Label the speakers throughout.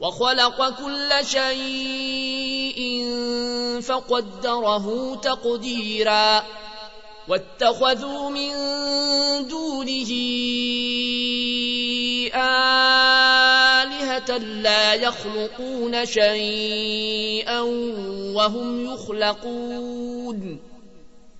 Speaker 1: وخلق كل شيء فقدره تقديرا واتخذوا من دونه آلهة لا يخلقون شيئا وهم يخلقون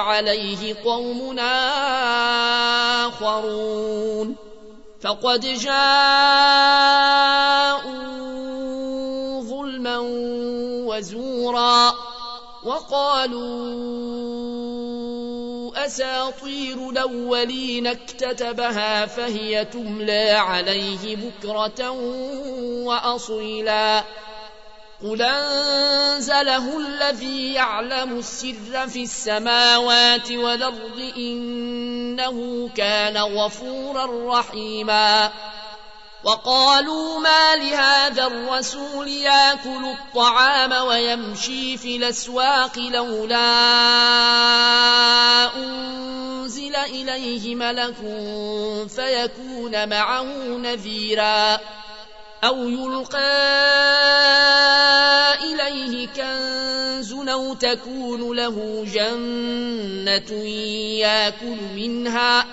Speaker 1: عليه قومنا آخرون. فقد جاءوا ظلما وزورا وقالوا أساطير الأولين اكتتبها فهي تملى عليه بكرة وأصيلا. قل أنزله الذي يعلم السر في السماوات والأرض إنه كان غفورا رحيما وقالوا ما لهذا الرسول ياكل الطعام ويمشي في الاسواق لولا انزل اليه ملك فيكون معه نذيرا أو يلقى إليه كنز أو تكون له جنة يأكل منها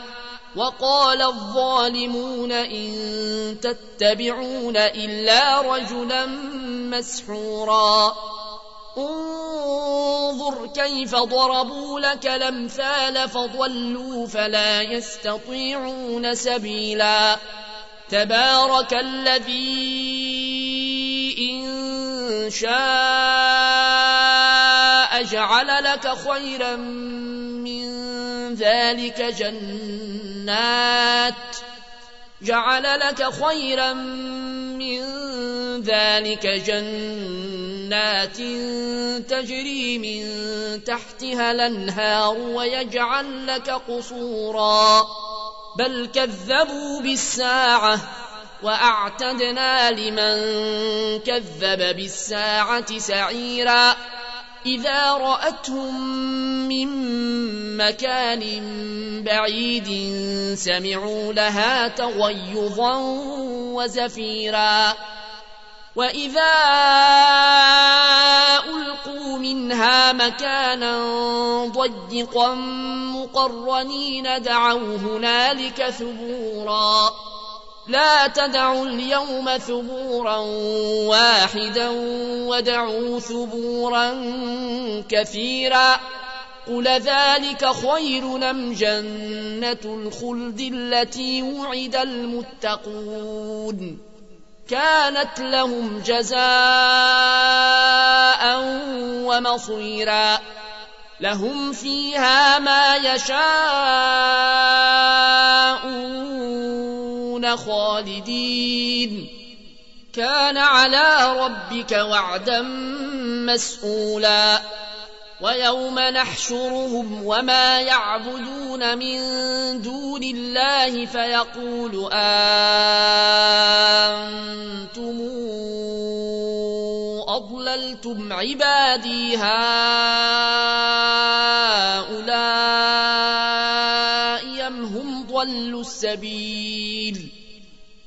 Speaker 1: وقال الظالمون إن تتبعون إلا رجلا مسحورا انظر كيف ضربوا لك الأمثال فضلوا فلا يستطيعون سبيلا تبارك الذي إن شاء جعل لك خيرا من ذلك جنات جعل لك خيرا من ذلك جنات تجري من تحتها الأنهار ويجعل لك قصورا. بل كذبوا بالساعة وأعتدنا لمن كذب بالساعة سعيرا إذا رأتهم من مكان بعيد سمعوا لها تغيظا وزفيرا وإذا ألقوا منها مكانا ضيقا مقرنين دعوا هنالك ثبورا لا تدعوا اليوم ثبورا واحدا ودعوا ثبورا كثيرا قل ذلك خير ام جنه الخلد التي وعد المتقون كانت لهم جزاء ومصيرا. لهم فيها ما يشاءون خالدين. كان على ربك وعدا مسئولا ويوم نحشرهم وما يعبدون من دون الله فيقول أنتم أضللتم عبادي هؤلاء أم هم ضلوا السبيل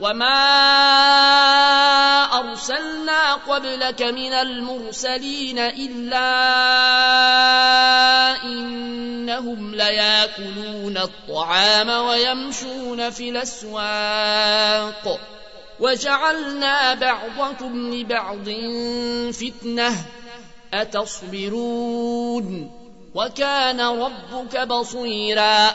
Speaker 1: وما أرسلنا قبلك من المرسلين إلا إنهم لياكلون الطعام ويمشون في الأسواق وجعلنا بعضكم لبعض فتنة أتصبرون وكان ربك بصيراً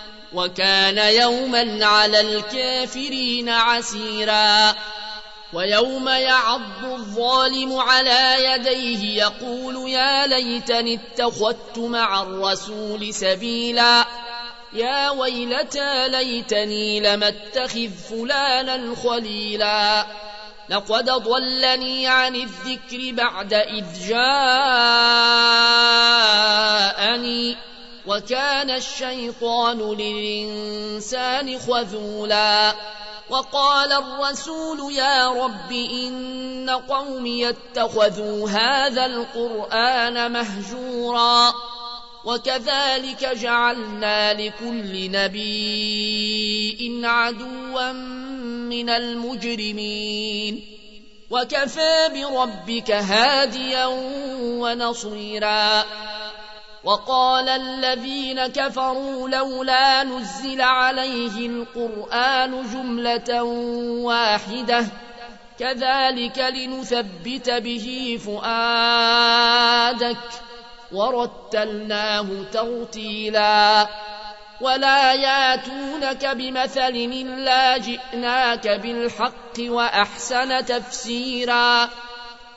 Speaker 1: وكان يوما على الكافرين عسيرا ويوم يعض الظالم على يديه يقول يا ليتني اتخذت مع الرسول سبيلا يا ويلتى ليتني لم اتخذ فلانا خليلا لقد ضلني عن الذكر بعد إذ جاءني وكان الشيطان للإنسان خذولا وقال الرسول يا رب إن قومي اتخذوا هذا القرآن مهجورا وكذلك جعلنا لكل نبي عدوا من المجرمين وكفى بربك هاديا ونصيرا وقال الذين كفروا لولا نزل عليه القرآن جملة واحدة. كذلك لنثبت به فؤادك. ورتلناه ترتيلا. ولا ياتونك بمثل إلا جئناك بالحق وأحسن تفسيرا.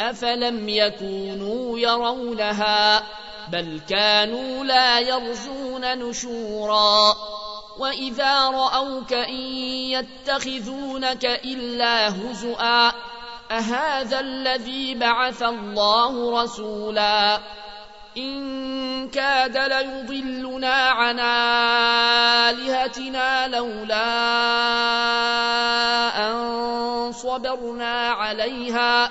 Speaker 1: أفلم يكونوا يرونها بل كانوا لا يرجون نشورا وإذا رأوك إن يتخذونك إلا هزؤا أهذا الذي بعث الله رسولا إن كاد ليضلنا عن آلهتنا لولا أن صبرنا عليها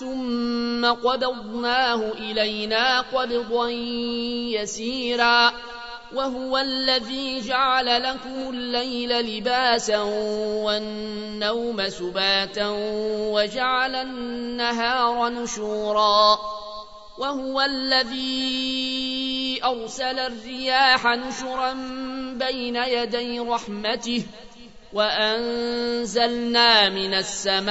Speaker 1: ثم قبضناه إلينا قبضا يسيرا وهو الذي جعل لكم الليل لباسا والنوم سباتا وجعل النهار نشورا وهو الذي أرسل الرياح نشرا بين يدي رحمته وأنزلنا من السماء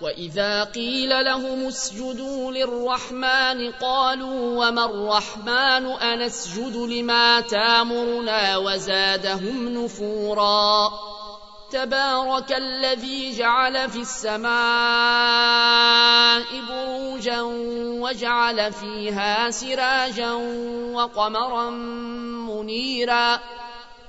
Speaker 1: وإذا قيل لهم اسجدوا للرحمن قالوا وما الرحمن أنسجد لما تامرنا وزادهم نفورا تبارك الذي جعل في السماء بروجا وجعل فيها سراجا وقمرا منيرا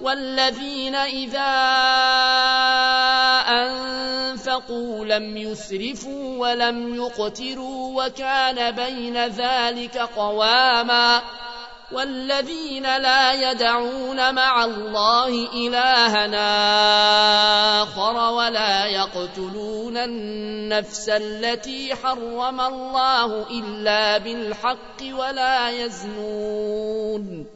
Speaker 1: والذين إذا أنفقوا لم يسرفوا ولم يقتروا وكان بين ذلك قواما والذين لا يدعون مع الله إلهنا آخر ولا يقتلون النفس التي حرم الله إلا بالحق ولا يزنون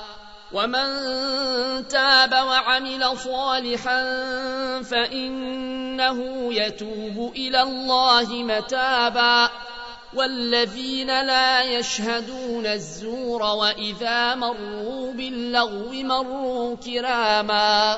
Speaker 1: ومن تاب وعمل صالحا فانه يتوب إلى الله متابا والذين لا يشهدون الزور واذا مروا باللغو مروا كراما